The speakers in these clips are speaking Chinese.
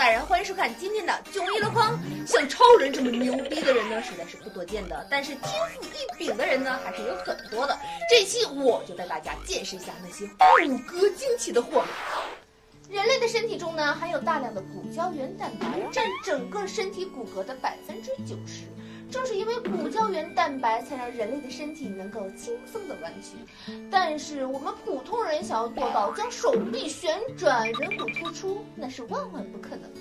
大人，欢迎收看今天的囧一箩筐。像超人这么牛逼的人呢，实在是不多见的。但是天赋异禀的人呢，还是有很多的。这期我就带大家见识一下那些骨骼惊奇的货。人类的身体中呢，含有大量的骨胶原蛋白，占整个身体骨骼的百分之九十。正是因为骨胶原蛋白，才让人类的身体能够轻松的弯曲。但是我们普通人想要做到将手臂旋转，人骨突出，那是万万不可能的。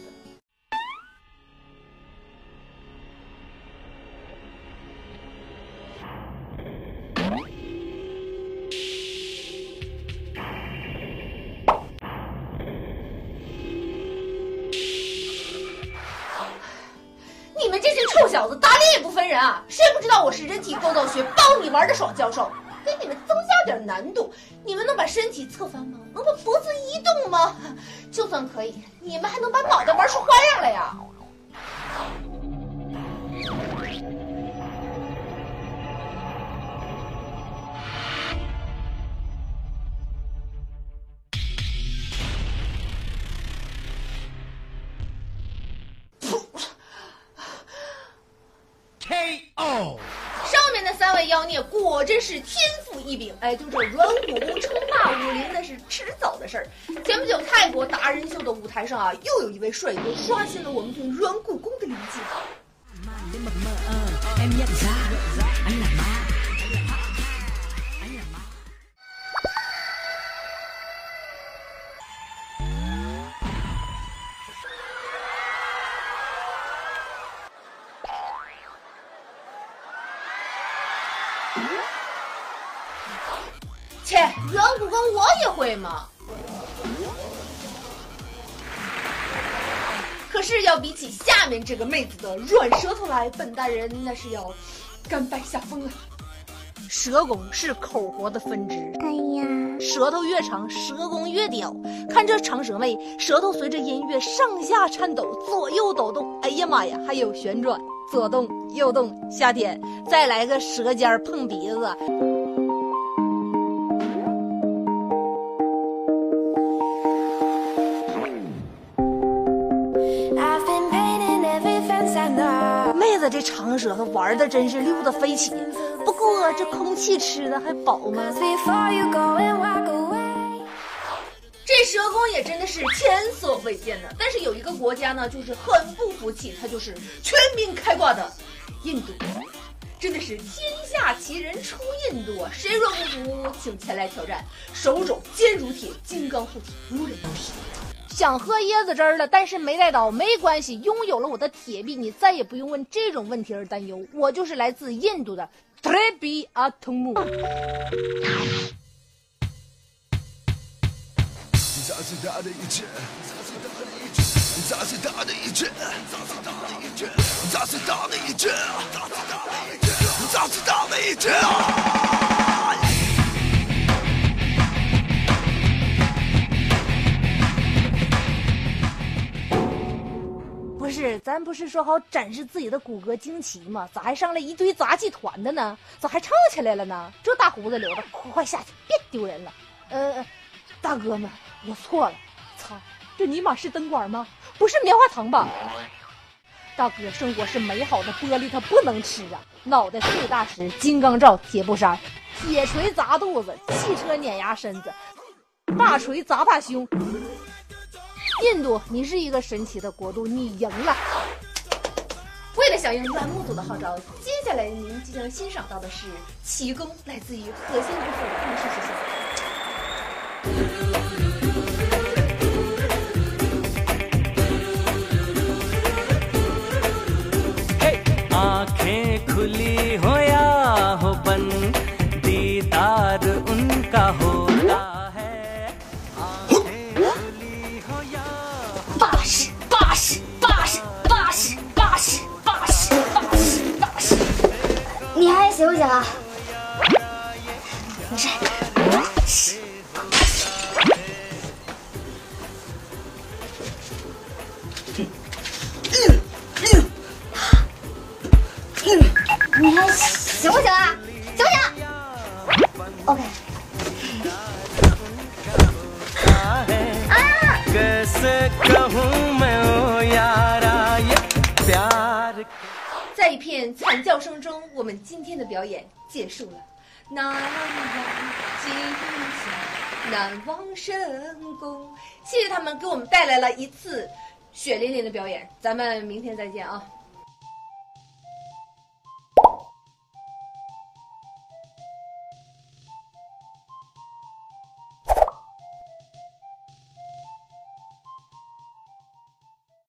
臭小子，打脸也不分人啊！谁不知道我是人体构造学包你玩的爽教授？给你们增加点难度，你们能把身体侧翻吗？能把脖子移动吗？就算可以，你们还能把脑袋玩出花样来呀？上面的三位妖孽果真是天赋异禀，哎，就这软骨功称霸武林那是迟早的事儿。前不久泰国达人秀的舞台上啊，又有一位帅哥刷新了我们对软骨功的理解。切，软骨功我也会吗？可是要比起下面这个妹子的软舌头来，本大人那是要甘拜下风了！舌功是口活的分支，哎呀，舌头越长，舌功越屌。看这长舌妹，舌头随着音乐上下颤抖，左右抖动。哎呀妈呀，还有旋转，左动右动。夏天再来个舌尖碰鼻子。妹子这长舌头玩的真是溜得飞起，不过这空气吃的还饱吗？这蛇功也真的是前所未见的。但是有一个国家呢，就是很不服气，它就是全民开挂的印度，真的是天下奇人出印度啊！谁若不服，请前来挑战，手肘坚如铁，金刚护体，无人能敌。想喝椰子汁儿了，但是没带刀，没关系，拥有了我的铁臂，你再也不用问这种问题而担忧。我就是来自印度的 t r e b i a t o m 砸碎他的一切，砸碎他的一切，砸碎他的一切，砸碎他的一切，砸碎他的一切，砸碎他的一切。不是，咱不是说好展示自己的骨骼惊奇吗？咋还上来一堆杂技团的呢？咋还唱起来了呢？这大胡子留着，快下去，别丢人了。呃。大哥们，我错了。操，这尼玛是灯管吗？不是棉花糖吧？大哥，生活是美好的，玻璃它不能吃啊！脑袋碎大石，金刚罩铁布衫，铁锤砸肚子，汽车碾压身子，大锤砸大胸。印度，你是一个神奇的国度，你赢了。为了响应栏目组的号召，接下来您即将欣赏到的是奇功来自于核心部分艺术学校。आंखें खुली हो या हो बंद दीदार उनका होता है आंखें खुली हो या 八十八十八十八十八十八十八十八十。你还行不行啊？没事。 你们行不行啊？行不行？OK。在一片惨叫声中，我们今天的表演结束了。南阳金家南王神功，谢谢他们给我们带来了一次血淋淋的表演。咱们明天再见啊！